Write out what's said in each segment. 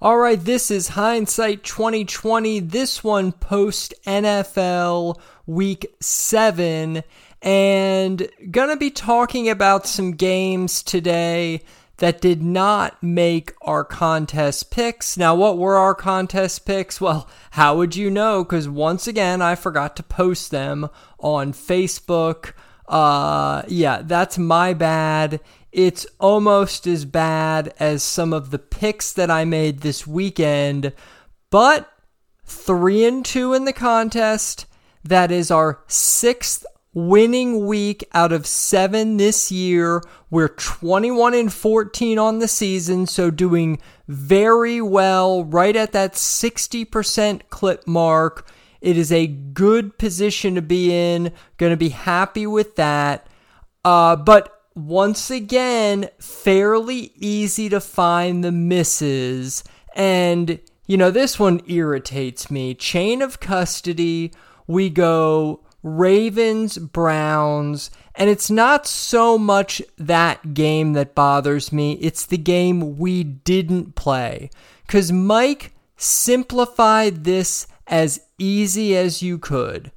All right, this is hindsight 2020. This one post NFL week 7 and to be talking about some games today that did not make our contest picks. Now, what were our contest picks? Well, how would you know? Because once again, I forgot to post them on Facebook. Uh, yeah, that's my bad. It's almost as bad as some of the picks that I made this weekend, but three and two in the contest. That is our sixth winning week out of seven this year. We're 21 and 14 on the season, so doing very well, right at that 60% clip mark. It is a good position to be in. Going to be happy with that. Uh, but once again, fairly easy to find the misses. And, you know, this one irritates me. Chain of custody, we go Ravens, Browns, and it's not so much that game that bothers me, it's the game we didn't play. Because Mike simplified this as easy as you could.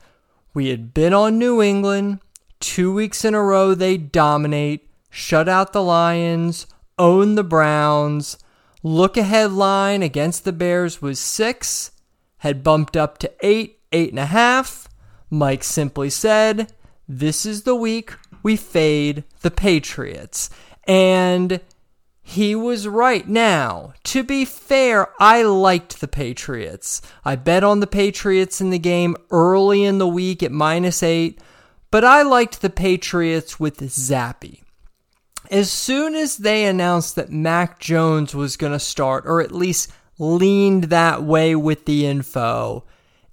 We had been on New England. Two weeks in a row, they dominate, shut out the Lions, own the Browns. Look ahead line against the Bears was six, had bumped up to eight, eight and a half. Mike simply said, This is the week we fade the Patriots. And he was right. Now, to be fair, I liked the Patriots. I bet on the Patriots in the game early in the week at minus eight, but I liked the Patriots with Zappe. As soon as they announced that Mac Jones was going to start, or at least leaned that way with the info,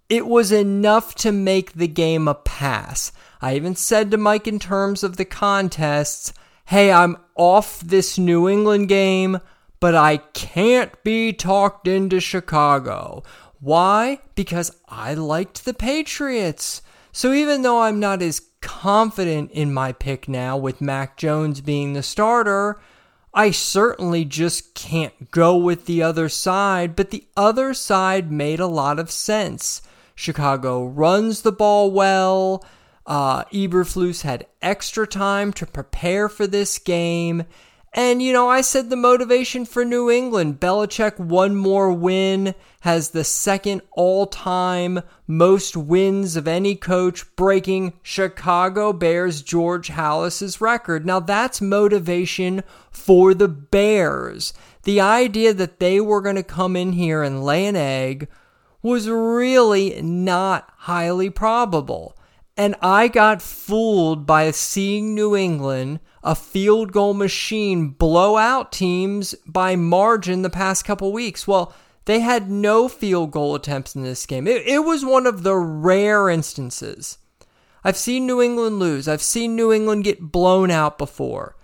it was enough to make the game a pass. I even said to Mike in terms of the contests, hey, I'm off this New England game, but I can't be talked into Chicago. Why? Because I liked the Patriots. So even though I'm not as confident in my pick now with Mac Jones being the starter, I certainly just can't go with the other side, but the other side made a lot of sense. Chicago runs the ball well. Uh, Eberflus had extra time to prepare for this game. And, you know, I said the motivation for New England Belichick, one more win, has the second all time most wins of any coach, breaking Chicago Bears George Halas's record. Now, that's motivation for the Bears. The idea that they were going to come in here and lay an egg was really not highly probable. And I got fooled by seeing New England, a field goal machine, blow out teams by margin the past couple weeks. Well, they had no field goal attempts in this game. It, it was one of the rare instances. I've seen New England lose, I've seen New England get blown out before,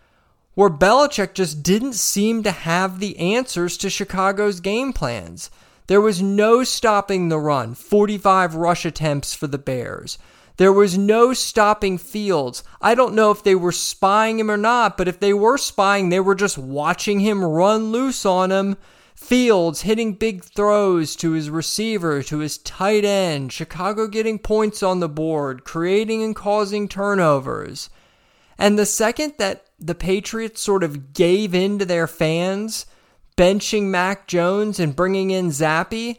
where Belichick just didn't seem to have the answers to Chicago's game plans. There was no stopping the run, 45 rush attempts for the Bears. There was no stopping Fields. I don't know if they were spying him or not, but if they were spying, they were just watching him run loose on him. Fields hitting big throws to his receiver, to his tight end, Chicago getting points on the board, creating and causing turnovers. And the second that the Patriots sort of gave in to their fans, benching Mac Jones and bringing in Zappe,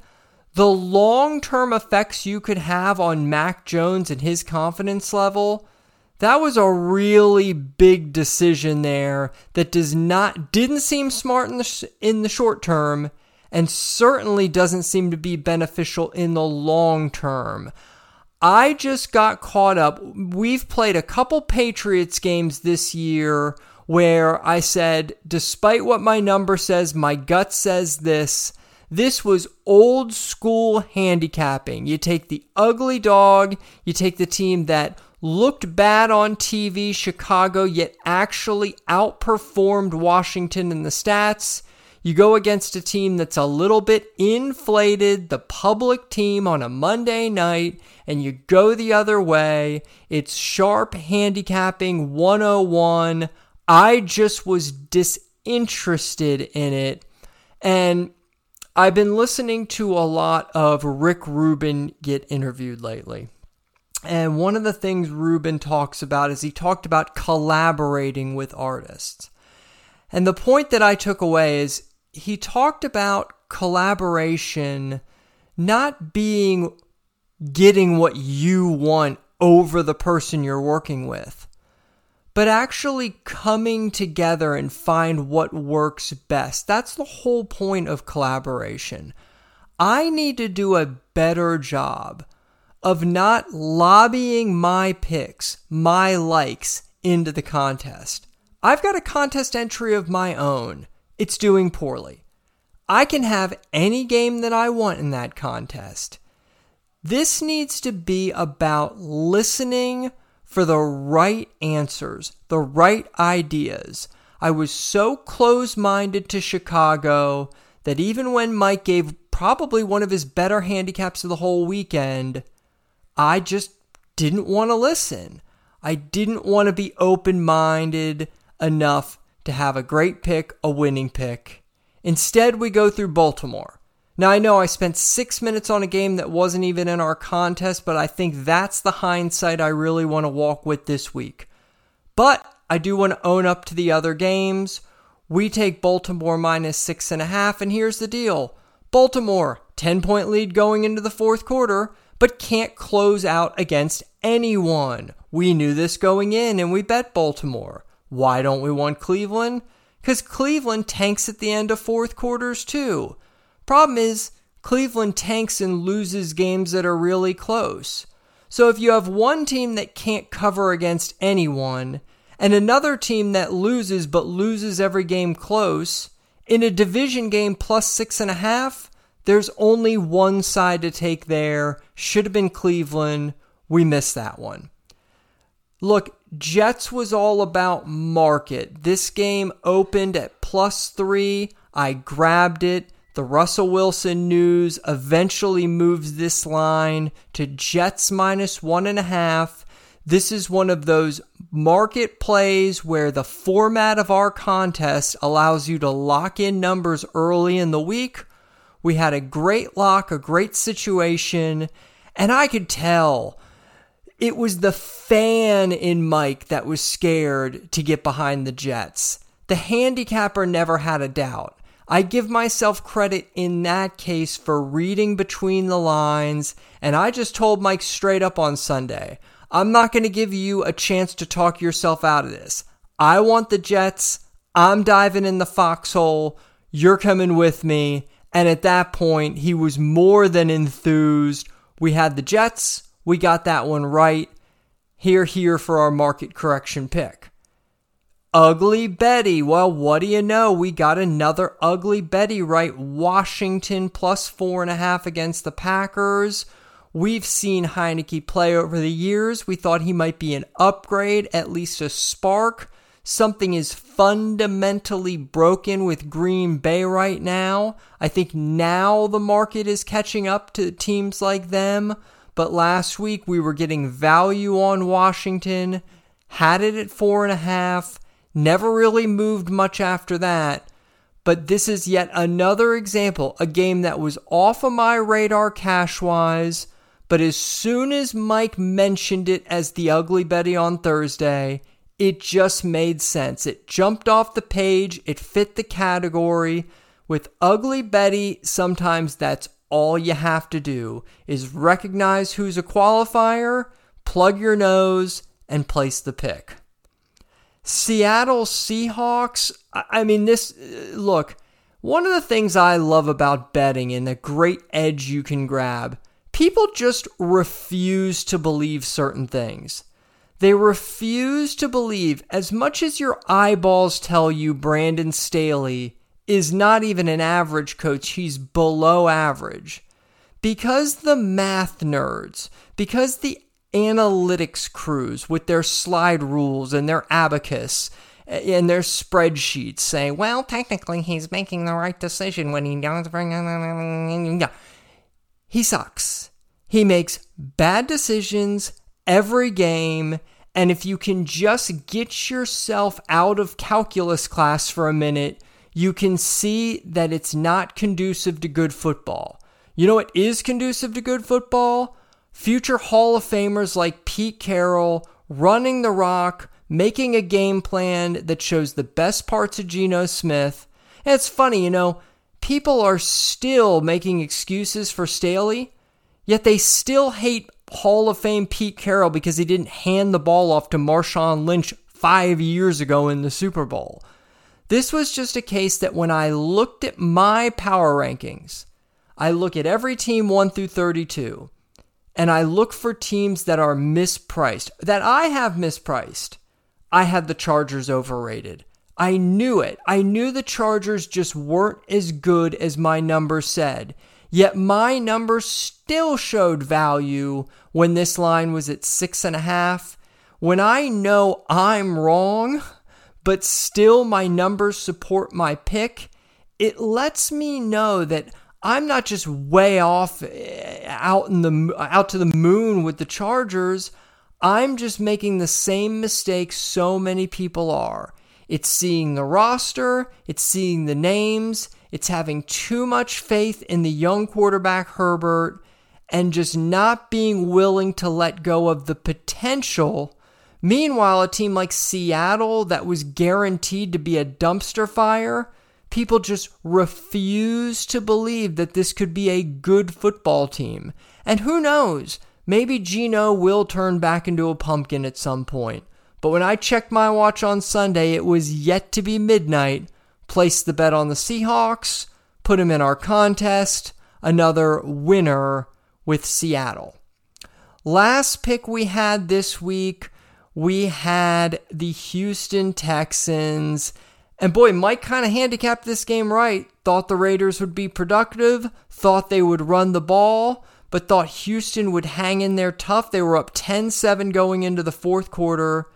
the long term effects you could have on Mac Jones and his confidence level, that was a really big decision there that does not didn't seem smart in the in the short term and certainly doesn't seem to be beneficial in the long term. I just got caught up. We've played a couple Patriots games this year where I said, despite what my number says, my gut says this. This was old school handicapping. You take the ugly dog, you take the team that looked bad on TV, Chicago, yet actually outperformed Washington in the stats. You go against a team that's a little bit inflated, the public team on a Monday night, and you go the other way. It's sharp handicapping 101. I just was disinterested in it. And I've been listening to a lot of Rick Rubin get interviewed lately. And one of the things Rubin talks about is he talked about collaborating with artists. And the point that I took away is he talked about collaboration not being getting what you want over the person you're working with, but actually coming together and find what works best. That's the whole point of collaboration. I need to do a better job of not lobbying my picks, my likes into the contest. I've got a contest entry of my own. It's doing poorly. I can have any game that I want in that contest. This needs to be about listening for the right answers, the right ideas. I was so close minded to Chicago that even when Mike gave probably one of his better handicaps of the whole weekend, I just didn't want to listen. I didn't want to be open minded enough to have a great pick, a winning pick. Instead, we go through Baltimore. Now, I know I spent six minutes on a game that wasn't even in our contest, but I think that's the hindsight I really want to walk with this week. But I do want to own up to the other games. We take Baltimore minus six and a half, and here's the deal Baltimore, 10 point lead going into the fourth quarter, but can't close out against anyone. We knew this going in, and we bet Baltimore. Why don't we want Cleveland? Because Cleveland tanks at the end of fourth quarters, too. Problem is, Cleveland tanks and loses games that are really close. So if you have one team that can't cover against anyone, and another team that loses but loses every game close, in a division game plus six and a half, there's only one side to take there. Should have been Cleveland. We missed that one. Look, Jets was all about market. This game opened at plus three. I grabbed it. The Russell Wilson news eventually moves this line to Jets minus one and a half. This is one of those market plays where the format of our contest allows you to lock in numbers early in the week. We had a great lock, a great situation, and I could tell it was the fan in Mike that was scared to get behind the Jets. The handicapper never had a doubt. I give myself credit in that case for reading between the lines, and I just told Mike straight up on Sunday I'm not going to give you a chance to talk yourself out of this. I want the Jets. I'm diving in the foxhole. You're coming with me. And at that point, he was more than enthused. We had the Jets. We got that one right. Hear, hear for our market correction pick. Ugly Betty. Well, what do you know? We got another Ugly Betty right. Washington plus four and a half against the Packers. We've seen Heinicke play over the years. We thought he might be an upgrade, at least a spark. Something is fundamentally broken with Green Bay right now. I think now the market is catching up to teams like them. But last week we were getting value on Washington, had it at four and a half Never really moved much after that. But this is yet another example, a game that was off of my radar cash wise. But as soon as Mike mentioned it as the Ugly Betty on Thursday, it just made sense. It jumped off the page, it fit the category. With Ugly Betty, sometimes that's all you have to do is recognize who's a qualifier, plug your nose, and place the pick. Seattle Seahawks, I mean, this, uh, look, one of the things I love about betting and the great edge you can grab, people just refuse to believe certain things. They refuse to believe, as much as your eyeballs tell you Brandon Staley is not even an average coach, he's below average. Because the math nerds, because the analytics crews with their slide rules and their abacus and their spreadsheets saying, well, technically he's making the right decision when he does bring. He sucks. He makes bad decisions every game. And if you can just get yourself out of calculus class for a minute, you can see that it's not conducive to good football. You know what is conducive to good football? Future Hall of Famers like Pete Carroll running the rock, making a game plan that shows the best parts of Geno Smith. And it's funny, you know, people are still making excuses for Staley, yet they still hate Hall of Fame Pete Carroll because he didn't hand the ball off to Marshawn Lynch five years ago in the Super Bowl. This was just a case that when I looked at my power rankings, I look at every team 1 through 32, and I look for teams that are mispriced, that I have mispriced. I had the Chargers overrated. I knew it. I knew the Chargers just weren't as good as my numbers said. Yet my numbers still showed value when this line was at six and a half. When I know I'm wrong, but still my numbers support my pick, it lets me know that I'm not just way off eh, out in the out to the moon with the Chargers. I'm just making the same mistakes so many people are. It's seeing the roster, it's seeing the names, it's having too much faith in the young quarterback Herbert and just not being willing to let go of the potential Meanwhile, a team like Seattle that was guaranteed to be a dumpster fire, people just refuse to believe that this could be a good football team. And who knows, maybe Geno will turn back into a pumpkin at some point. But when I checked my watch on Sunday, it was yet to be midnight. Placed the bet on the Seahawks, put him in our contest, another winner with Seattle. Last pick we had this week we had the Houston Texans. And boy, Mike kind of handicapped this game right. Thought the Raiders would be productive, thought they would run the ball, but thought Houston would hang in there tough. They were up 10 7 going into the fourth quarter.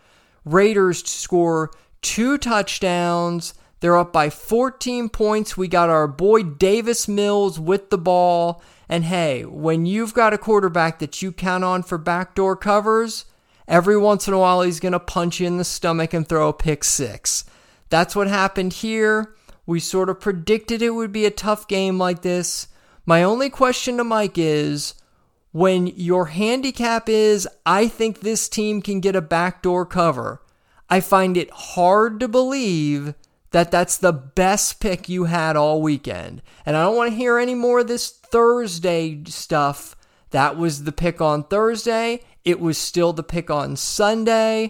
Raiders score two touchdowns. They're up by 14 points. We got our boy Davis Mills with the ball. And hey, when you've got a quarterback that you count on for backdoor covers, Every once in a while, he's going to punch you in the stomach and throw a pick six. That's what happened here. We sort of predicted it would be a tough game like this. My only question to Mike is when your handicap is, I think this team can get a backdoor cover, I find it hard to believe that that's the best pick you had all weekend. And I don't want to hear any more of this Thursday stuff. That was the pick on Thursday. It was still the pick on Sunday.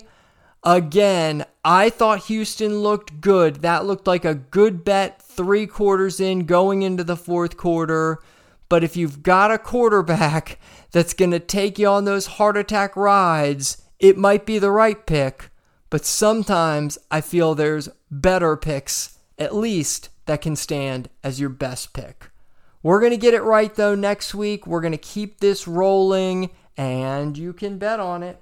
Again, I thought Houston looked good. That looked like a good bet three quarters in going into the fourth quarter. But if you've got a quarterback that's going to take you on those heart attack rides, it might be the right pick. But sometimes I feel there's better picks, at least, that can stand as your best pick. We're going to get it right though next week. We're going to keep this rolling and you can bet on it.